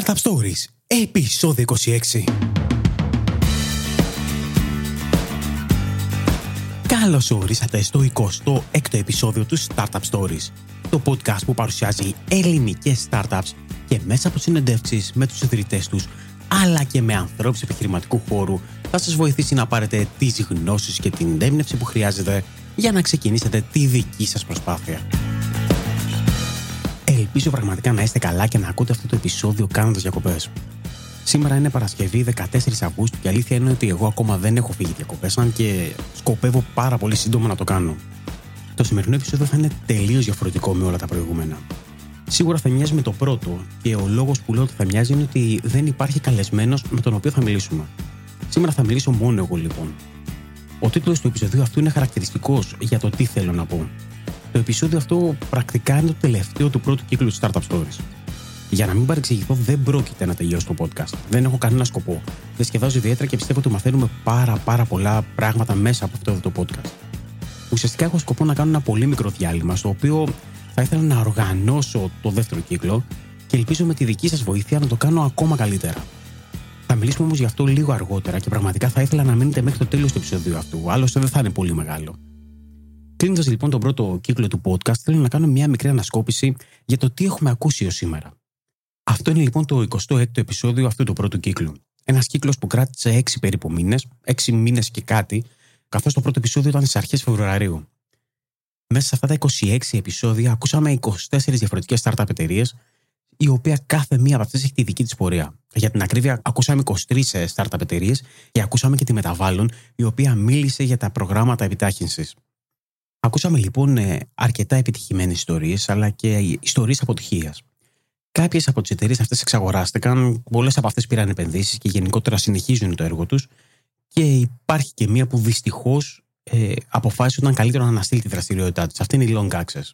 Startup Stories, επεισόδιο 26. Καλώς ορίσατε στο 26ο επεισόδιο του Startup Stories, το podcast που παρουσιάζει ελληνικές startups και μέσα από συνεντεύξεις με τους ιδρυτές τους, αλλά και με ανθρώπους επιχειρηματικού χώρου, θα σας βοηθήσει να πάρετε τις γνώσεις και την έμπνευση που χρειάζεται για να ξεκινήσετε τη δική σας προσπάθεια. Ελπίζω πραγματικά να είστε καλά και να ακούτε αυτό το επεισόδιο κάνοντας διακοπές. Σήμερα είναι Παρασκευή 14 Αυγούστου και η αλήθεια είναι ότι εγώ ακόμα δεν έχω φύγει διακοπές, αν και σκοπεύω πάρα πολύ σύντομα να το κάνω. Το σημερινό επεισόδιο θα είναι τελείως διαφορετικό με όλα τα προηγούμενα. Σίγουρα θα μοιάζει με το πρώτο και ο λόγος που λέω ότι θα μοιάζει είναι ότι δεν υπάρχει καλεσμένος με τον οποίο θα μιλήσουμε. Σήμερα θα μιλήσω μόνο εγώ λοιπόν. Ο τίτλος του επεισοδίου αυτού είναι χαρακτηριστικός για το τι θέλω να πω. Το επεισόδιο αυτό πρακτικά είναι το τελευταίο του πρώτου κύκλου της Startup Stories. Για να μην παρεξηγηθώ, δεν πρόκειται να τελειώσει το podcast. Δεν έχω κανένα σκοπό. Διασκεδάζω ιδιαίτερα και πιστεύω ότι μαθαίνουμε πάρα, πάρα πολλά πράγματα μέσα από αυτό το podcast. Ουσιαστικά έχω σκοπό να κάνω ένα πολύ μικρό διάλειμμα, στο οποίο θα ήθελα να οργανώσω το δεύτερο κύκλο και ελπίζω με τη δική σας βοήθεια να το κάνω ακόμα καλύτερα. Θα μιλήσουμε όμως γι' αυτό λίγο αργότερα και πραγματικά θα ήθελα να μείνετε μέχρι το τέλος του επεισοδίου αυτού, άλλωστε δεν θα είναι πολύ μεγάλο. Κλείνοντας λοιπόν τον πρώτο κύκλο του podcast, θέλω να κάνω μια μικρή ανασκόπηση για το τι έχουμε ακούσει ω σήμερα. Αυτό είναι λοιπόν το 26ο επεισόδιο αυτού του πρώτου κύκλου. Ένας κύκλος που κράτησε 6 περίπου μήνες, 6 μήνες και κάτι, καθώς το πρώτο επεισόδιο ήταν στις αρχές Φεβρουαρίου. Μέσα σε αυτά τα 26 επεισόδια ακούσαμε 24 διαφορετικές startup εταιρείες, η οποία κάθε μία από αυτές έχει τη δική της πορεία. Για την ακρίβεια, ακούσαμε 23 startup εταιρείες και ακούσαμε και τη Μεταβάλλον, η οποία μίλησε για τα προγράμματα επιτάχυνσης. Ακούσαμε λοιπόν ε, αρκετά επιτυχημένες ιστορίες, αλλά και ιστορίες αποτυχίας. Κάποιες από τις εταιρείες αυτές εξαγοράστηκαν, πολλές από αυτές πήραν επενδύσεις και γενικότερα συνεχίζουν το έργο τους. Και υπάρχει και μία που δυστυχώς ε, αποφάσισε ότι ήταν καλύτερο να αναστείλει τη δραστηριότητά της. Αυτή είναι η Long Access.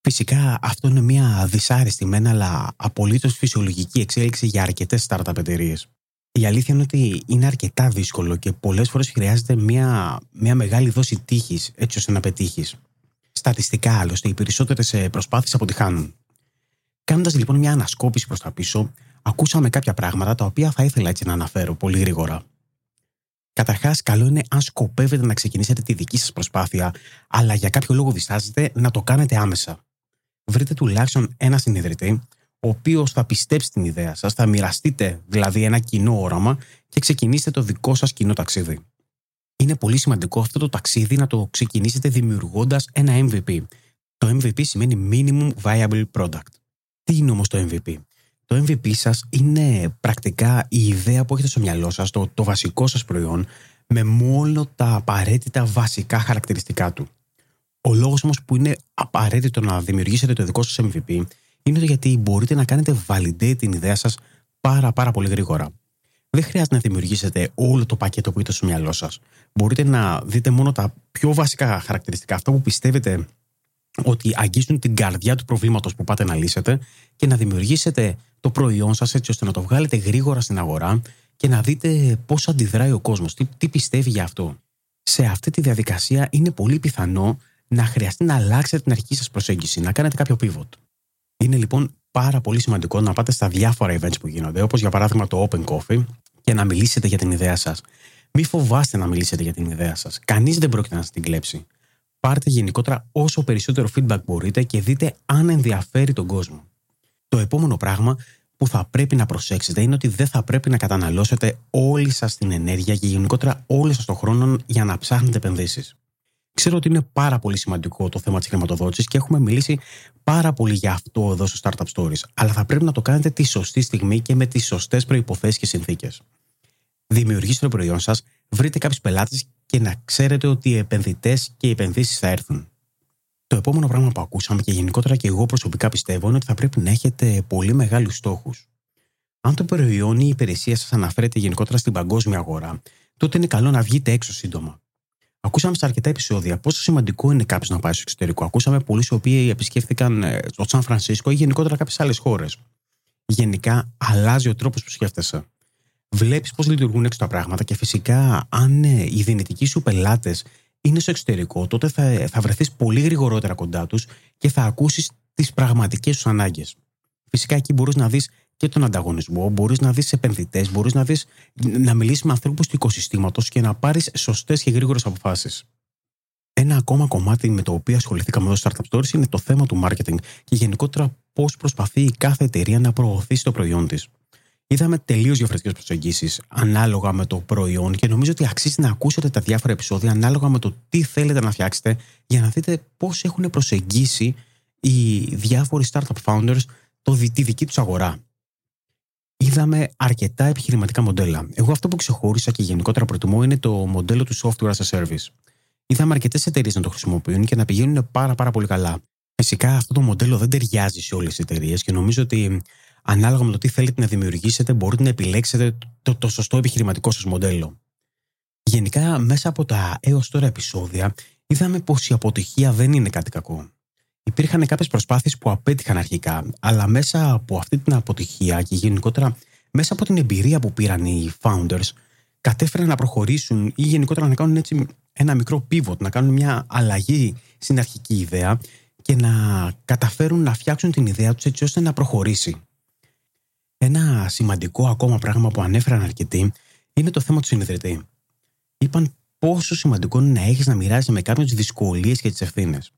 Φυσικά αυτό είναι μια δυσάρεστη μένα, αλλά απολύτως φυσιολογική εξέλιξη για αρκετές startup εταιρείες. Η αλήθεια είναι ότι είναι αρκετά δύσκολο και πολλές φορές χρειάζεται μια, μια μεγάλη δόση τύχης έτσι ώστε να πετύχεις. Στατιστικά άλλωστε, οι περισσότερες προσπάθειες αποτυχάνουν. Κάνοντας λοιπόν μια ανασκόπηση προς τα πίσω, ακούσαμε κάποια πράγματα τα οποία θα ήθελα έτσι να αναφέρω πολύ γρήγορα. Καταρχάς, καλό είναι αν σκοπεύετε να ξεκινήσετε τη δική σας προσπάθεια, αλλά για κάποιο λόγο διστάζετε, να το κάνετε άμεσα. Βρείτε τουλάχιστον ένα συνειδητή, ο οποίος θα πιστέψει την ιδέα σας, θα μοιραστείτε δηλαδή ένα κοινό όραμα και ξεκινήσετε το δικό σας κοινό ταξίδι. Είναι πολύ σημαντικό αυτό το ταξίδι να το ξεκινήσετε δημιουργώντας ένα MVP. Το MVP σημαίνει Minimum Viable Product. Τι είναι όμως το MVP? Το MVP σας είναι πρακτικά η ιδέα που έχετε στο μυαλό σας, το, το βασικό σας προϊόν, με μόνο τα απαραίτητα βασικά χαρακτηριστικά του. Ο λόγος όμως που είναι απαραίτητο να δημιουργήσετε το δικό σας MVP είναι γιατί μπορείτε να κάνετε validate την ιδέα σας πάρα πάρα πολύ γρήγορα. Δεν χρειάζεται να δημιουργήσετε όλο το πακέτο που είτε στο μυαλό σας. Μπορείτε να δείτε μόνο τα πιο βασικά χαρακτηριστικά, αυτά που πιστεύετε ότι αγγίζουν την καρδιά του προβλήματος που πάτε να λύσετε και να δημιουργήσετε το προϊόν σας έτσι ώστε να το βγάλετε γρήγορα στην αγορά και να δείτε πώς αντιδράει ο κόσμος, τι, τι πιστεύει για αυτό. Σε αυτή τη διαδικασία είναι πολύ πιθανό να χρειαστεί να αλλάξετε την αρχική σας προσέγγιση, να κάνετε κάποιο pivot. Είναι λοιπόν πάρα πολύ σημαντικό να πάτε στα διάφορα events που γίνονται, όπως για παράδειγμα το Open Coffee, και να μιλήσετε για την ιδέα σας. Μη φοβάστε να μιλήσετε για την ιδέα σας. Κανείς δεν πρόκειται να σας την κλέψει. Πάρτε γενικότερα όσο περισσότερο feedback μπορείτε και δείτε αν ενδιαφέρει τον κόσμο. Το επόμενο πράγμα που θα πρέπει να προσέξετε είναι ότι δεν θα πρέπει να καταναλώσετε όλη σας την ενέργεια και γενικότερα όλη σας τον χρόνο για να ψάχνετε επενδύσεις. Ξέρω ότι είναι πάρα πολύ σημαντικό το θέμα της χρηματοδότησης και έχουμε μιλήσει πάρα πολύ για αυτό εδώ στο Startup Stories. Αλλά θα πρέπει να το κάνετε τη σωστή στιγμή και με τις σωστές προποθέσει και συνθήκες. Δημιουργήστε το προϊόν σας, βρείτε κάποιους πελάτες και να ξέρετε ότι οι επενδυτές και οι επενδύσεις θα έρθουν. Το επόμενο πράγμα που ακούσαμε και γενικότερα και εγώ προσωπικά πιστεύω είναι ότι θα πρέπει να έχετε πολύ μεγάλους στόχους. Αν το προϊόν ή η υπηρεσία σας αναφέρεται γενικότερα στην παγκόσμια αγορά, τότε είναι καλό να βγείτε έξω σύντομα. Ακούσαμε σε αρκετά επεισόδια πόσο σημαντικό είναι κάποιος να πάει στο εξωτερικό. Ακούσαμε πολλοί οι οποίοι επισκέφθηκαν ε, το Σαν Φρανσίσκο ή γενικότερα κάποιες άλλες χώρες. Γενικά αλλάζει ο τρόπος που σκέφτεσαι. Βλέπεις πώς λειτουργούν έξω τα πράγματα και φυσικά, αν ε, οι δυνητικοί σου πελάτες είναι στο εξωτερικό, τότε θα, θα βρεθείς πολύ γρηγορότερα κοντά τους και θα ακούσεις τις πραγματικές τους ανάγκες. Φυσικά εκεί μπορείς να δεις και τον ανταγωνισμό, μπορείς να δεις επενδυτές, μπορείς να, δεις, να μιλήσεις με ανθρώπους του οικοσυστήματος και να πάρεις σωστές και γρήγορες αποφάσεις. Ένα ακόμα κομμάτι με το οποίο ασχοληθήκαμε εδώ στο Startup Stories είναι το θέμα του marketing και γενικότερα πώς προσπαθεί η κάθε εταιρεία να προωθήσει το προϊόν της. Είδαμε τελείως διαφορετικές προσεγγίσεις ανάλογα με το προϊόν και νομίζω ότι αξίζει να ακούσετε τα διάφορα επεισόδια ανάλογα με το τι θέλετε να φτιάξετε για να δείτε πώς έχουν προσεγγίσει οι διάφοροι startup founders το, τη δική τους αγορά. Είδαμε αρκετά επιχειρηματικά μοντέλα. Εγώ αυτό που ξεχώρισα και γενικότερα προτιμώ είναι το μοντέλο του software as a service. Είδαμε αρκετές εταιρείες να το χρησιμοποιούν και να πηγαίνουν πάρα, πάρα πολύ καλά. Φυσικά αυτό το μοντέλο δεν ταιριάζει σε όλες τις εταιρείες και νομίζω ότι ανάλογα με το τι θέλετε να δημιουργήσετε, μπορείτε να επιλέξετε το, το σωστό επιχειρηματικό σας μοντέλο. Γενικά, μέσα από τα έως τώρα επεισόδια, είδαμε πως η αποτυχία δεν είναι κάτι κακό. Υπήρχαν κάποιες προσπάθειες που απέτυχαν αρχικά, αλλά μέσα από αυτή την αποτυχία και γενικότερα μέσα από την εμπειρία που πήραν οι founders, κατέφεραν να προχωρήσουν ή γενικότερα να κάνουν έτσι ένα μικρό pivot, να κάνουν μια αλλαγή στην αρχική ιδέα και να καταφέρουν να φτιάξουν την ιδέα τους έτσι ώστε να προχωρήσει. Ένα σημαντικό ακόμα πράγμα που ανέφεραν αρκετοί είναι το θέμα του συνειδητή. Είπαν πόσο σημαντικό είναι να έχεις να μοιράζει με κάποιον τις δυσκολίες και τις ευθύνες.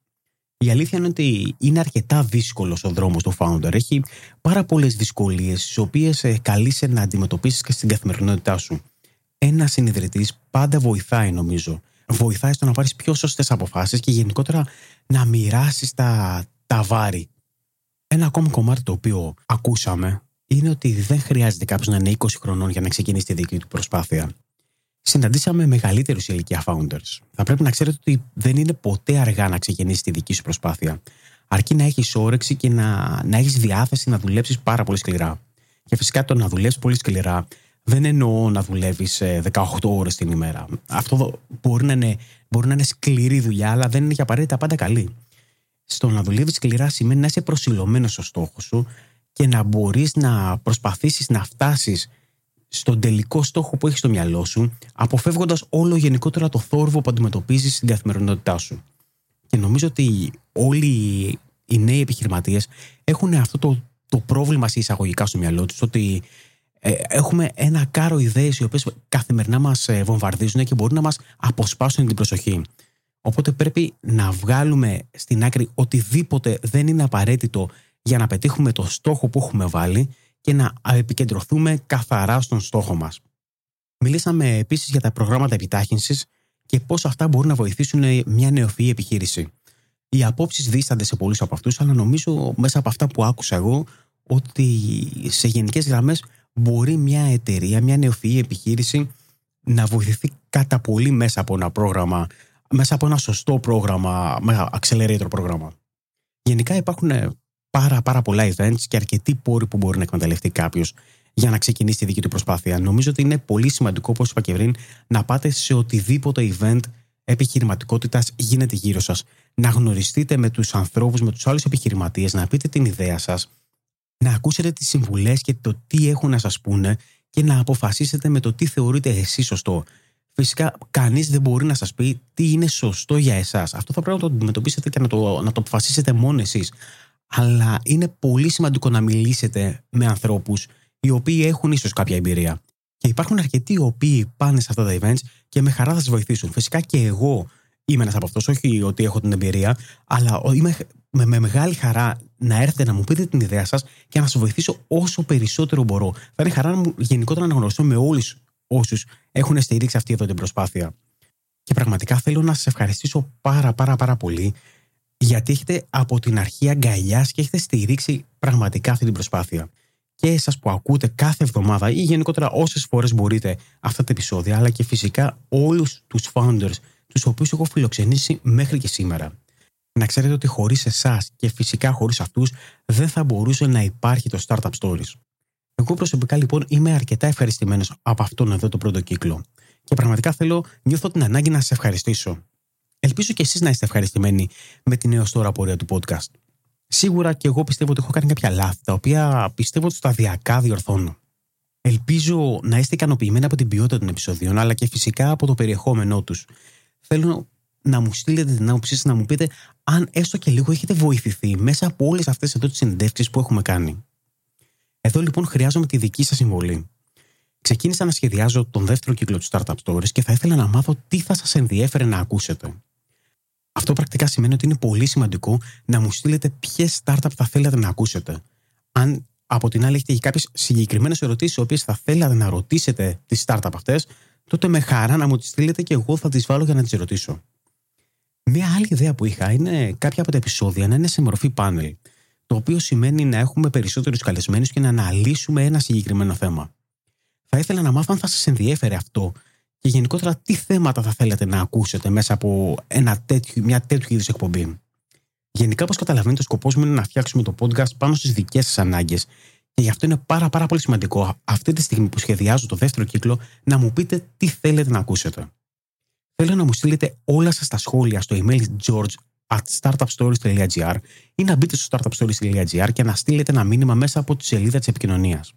Η αλήθεια είναι ότι είναι αρκετά δύσκολος ο δρόμος του founder. Έχει πάρα πολλές δυσκολίες, τις οποίες ε, καλείσαι να αντιμετωπίσεις και στην καθημερινότητά σου. Ένα συνειδητής πάντα βοηθάει, νομίζω. Βοηθάει στο να πάρεις πιο σωστές αποφάσεις και γενικότερα να μοιράσεις τα, τα βάρη. Ένα ακόμα κομμάτι το οποίο ακούσαμε είναι ότι δεν χρειάζεται κάποιος να είναι 20 χρονών για να ξεκινήσει τη δική του προσπάθεια. Συναντήσαμε μεγαλύτερους ηλικία founders. Θα πρέπει να ξέρετε ότι δεν είναι ποτέ αργά να ξεκινήσεις τη δική σου προσπάθεια. Αρκεί να έχεις όρεξη και να, να έχεις διάθεση να δουλέψεις πάρα πολύ σκληρά. Και φυσικά το να δουλεύει πολύ σκληρά δεν εννοώ να δουλεύεις 18 ώρες την ημέρα. Αυτό μπορεί να, είναι, μπορεί να είναι σκληρή δουλειά, αλλά δεν είναι για απαραίτητα πάντα καλή. Στο να δουλεύεις σκληρά σημαίνει να είσαι προσιλωμένος στο στόχο σου, και να μπορείς να προσπαθήσεις να φτάσεις στον τελικό στόχο που έχεις στο μυαλό σου, αποφεύγοντας όλο γενικότερα το θόρυβο που αντιμετωπίζεις στην καθημερινότητά σου. Και νομίζω ότι όλοι οι νέοι επιχειρηματίες έχουν αυτό το, το πρόβλημα σε εισαγωγικά στο μυαλό τους, ότι ε, έχουμε ένα κάρο ιδέες οι οποίες καθημερινά μας ε, βομβαρδίζουν και μπορούν να μας αποσπάσουν την προσοχή. Οπότε πρέπει να βγάλουμε στην άκρη οτιδήποτε δεν είναι απαραίτητο για να πετύχουμε το στόχο που έχουμε βάλει και να επικεντρωθούμε καθαρά στον στόχο μας. Μιλήσαμε επίσης για τα προγράμματα επιτάχυνσης και πώς αυτά μπορούν να βοηθήσουν μια νεοφυή επιχείρηση. Οι απόψεις δίστανται σε πολλούς από αυτούς, αλλά νομίζω μέσα από αυτά που άκουσα εγώ ότι σε γενικές γραμμές μπορεί μια εταιρεία, μια νεοφυή επιχείρηση να βοηθηθεί κατά πολύ μέσα από ένα πρόγραμμα, μέσα από ένα σωστό πρόγραμμα, accelerator πρόγραμμα. Γενικά υπάρχουν πάρα, πάρα πολλά events και αρκετοί πόροι που μπορεί να εκμεταλλευτεί κάποιος για να ξεκινήσει τη δική του προσπάθεια. Νομίζω ότι είναι πολύ σημαντικό, όπως είπα και πριν, να πάτε σε οτιδήποτε event επιχειρηματικότητας γίνεται γύρω σας. Να γνωριστείτε με τους ανθρώπους, με τους άλλους επιχειρηματίες, να πείτε την ιδέα σας, να ακούσετε τις συμβουλές και το τι έχουν να σας πούνε και να αποφασίσετε με το τι θεωρείτε εσείς σωστό. Φυσικά, κανείς δεν μπορεί να σας πει τι είναι σωστό για εσάς. Αυτό θα πρέπει να το αντιμετωπίσετε και να το, να το αποφασίσετε μόνο εσείς αλλά είναι πολύ σημαντικό να μιλήσετε με ανθρώπους οι οποίοι έχουν ίσως κάποια εμπειρία. Και υπάρχουν αρκετοί οι οποίοι πάνε σε αυτά τα events και με χαρά θα σας βοηθήσουν. Φυσικά και εγώ είμαι ένας από αυτούς, όχι ότι έχω την εμπειρία, αλλά είμαι με, με μεγάλη χαρά να έρθετε να μου πείτε την ιδέα σας και να σας βοηθήσω όσο περισσότερο μπορώ. Θα είναι χαρά μου γενικότερα να γνωριστώ με όλους όσους έχουν στηρίξει αυτή εδώ την προσπάθεια. Και πραγματικά θέλω να σας ευχαριστήσω πάρα πάρα πάρα πολύ γιατί έχετε από την αρχή αγκαλιά και έχετε στηρίξει πραγματικά αυτή την προσπάθεια. Και εσά που ακούτε κάθε εβδομάδα ή γενικότερα όσες φορές μπορείτε αυτά τα επεισόδια, αλλά και φυσικά όλους τους founders τους οποίους έχω φιλοξενήσει μέχρι και σήμερα. Να ξέρετε ότι χωρίς εσάς και φυσικά χωρίς αυτούς δεν θα μπορούσε να υπάρχει το Startup Stories. Εγώ προσωπικά λοιπόν είμαι αρκετά ευχαριστημένος από αυτόν εδώ το πρώτο κύκλο. Και πραγματικά θέλω, νιώθω την ανάγκη να σα ευχαριστήσω. Ελπίζω και εσείς να είστε ευχαριστημένοι με την έω τώρα πορεία του podcast. Σίγουρα και εγώ πιστεύω ότι έχω κάνει κάποια λάθη, τα οποία πιστεύω ότι σταδιακά διορθώνω. Ελπίζω να είστε ικανοποιημένοι από την ποιότητα των επεισοδίων, αλλά και φυσικά από το περιεχόμενό τους. Θέλω να μου στείλετε την άποψή σας, να μου πείτε αν έστω και λίγο έχετε βοηθηθεί μέσα από όλες αυτές εδώ τις συνεντεύξεις που έχουμε κάνει. Εδώ λοιπόν χρειάζομαι τη δική σας συμβολή. Ξεκίνησα να σχεδιάζω τον δεύτερο κύκλο του Startup Stories και θα ήθελα να μάθω τι θα σας ενδιέφερε να ακούσετε. Αυτό πρακτικά σημαίνει ότι είναι πολύ σημαντικό να μου στείλετε ποιες startup θα θέλατε να ακούσετε. Αν από την άλλη έχετε και κάποιες συγκεκριμένες ερωτήσεις, οι οποίες θα θέλατε να ρωτήσετε τις startup αυτές, τότε με χαρά να μου τις στείλετε και εγώ θα τις βάλω για να τις ρωτήσω. Μία άλλη ιδέα που είχα είναι κάποια από τα επεισόδια να είναι σε μορφή πάνελ, το οποίο σημαίνει να έχουμε περισσότερους καλεσμένους και να αναλύσουμε ένα συγκεκριμένο θέμα. Θα ήθελα να μάθω αν θα σας ενδιέφερε αυτό και γενικότερα τι θέματα θα θέλετε να ακούσετε μέσα από ένα τέτοιο, μια τέτοιου είδους εκπομπή; Γενικά, όπως καταλαβαίνετε, ο σκοπός μου είναι να φτιάξουμε το podcast πάνω στις δικές σας ανάγκες. Και γι' αυτό είναι πάρα, πάρα πολύ σημαντικό αυτή τη στιγμή που σχεδιάζω το δεύτερο κύκλο να μου πείτε τι θέλετε να ακούσετε. Θέλω να μου στείλετε όλα σας τα σχόλια στο email george at startupstories.gr ή να μπείτε στο startupstories.gr και να στείλετε ένα μήνυμα μέσα από τη σελίδα της επικοινωνίας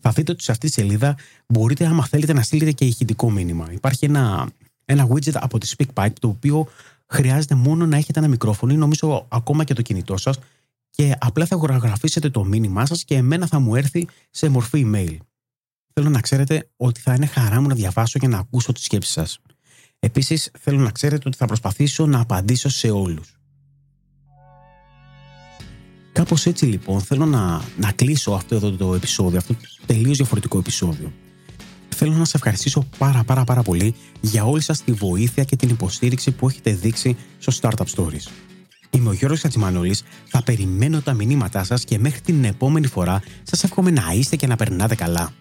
θα δείτε ότι σε αυτή τη σελίδα μπορείτε, άμα θέλετε, να στείλετε και ηχητικό μήνυμα. Υπάρχει ένα, ένα widget από τη SpeakPipe, το οποίο χρειάζεται μόνο να έχετε ένα μικρόφωνο ή νομίζω ακόμα και το κινητό σας και απλά θα γραφήσετε το μήνυμά σας και εμένα θα μου έρθει σε μορφή email. Θέλω να ξέρετε ότι θα είναι χαρά μου να διαβάσω και να ακούσω τις σκέψεις σας. Επίσης, θέλω να ξέρετε ότι θα προσπαθήσω να απαντήσω σε όλους. Κάπως έτσι λοιπόν θέλω να, να κλείσω αυτό εδώ το επεισόδιο, αυτό το τελείως διαφορετικό επεισόδιο. Θέλω να σα ευχαριστήσω πάρα πάρα πάρα πολύ για όλη σας τη βοήθεια και την υποστήριξη που έχετε δείξει στο Startup Stories. Είμαι ο Γιώργος Χατζημανόλης, θα περιμένω τα μηνύματά σας και μέχρι την επόμενη φορά σας εύχομαι να είστε και να περνάτε καλά.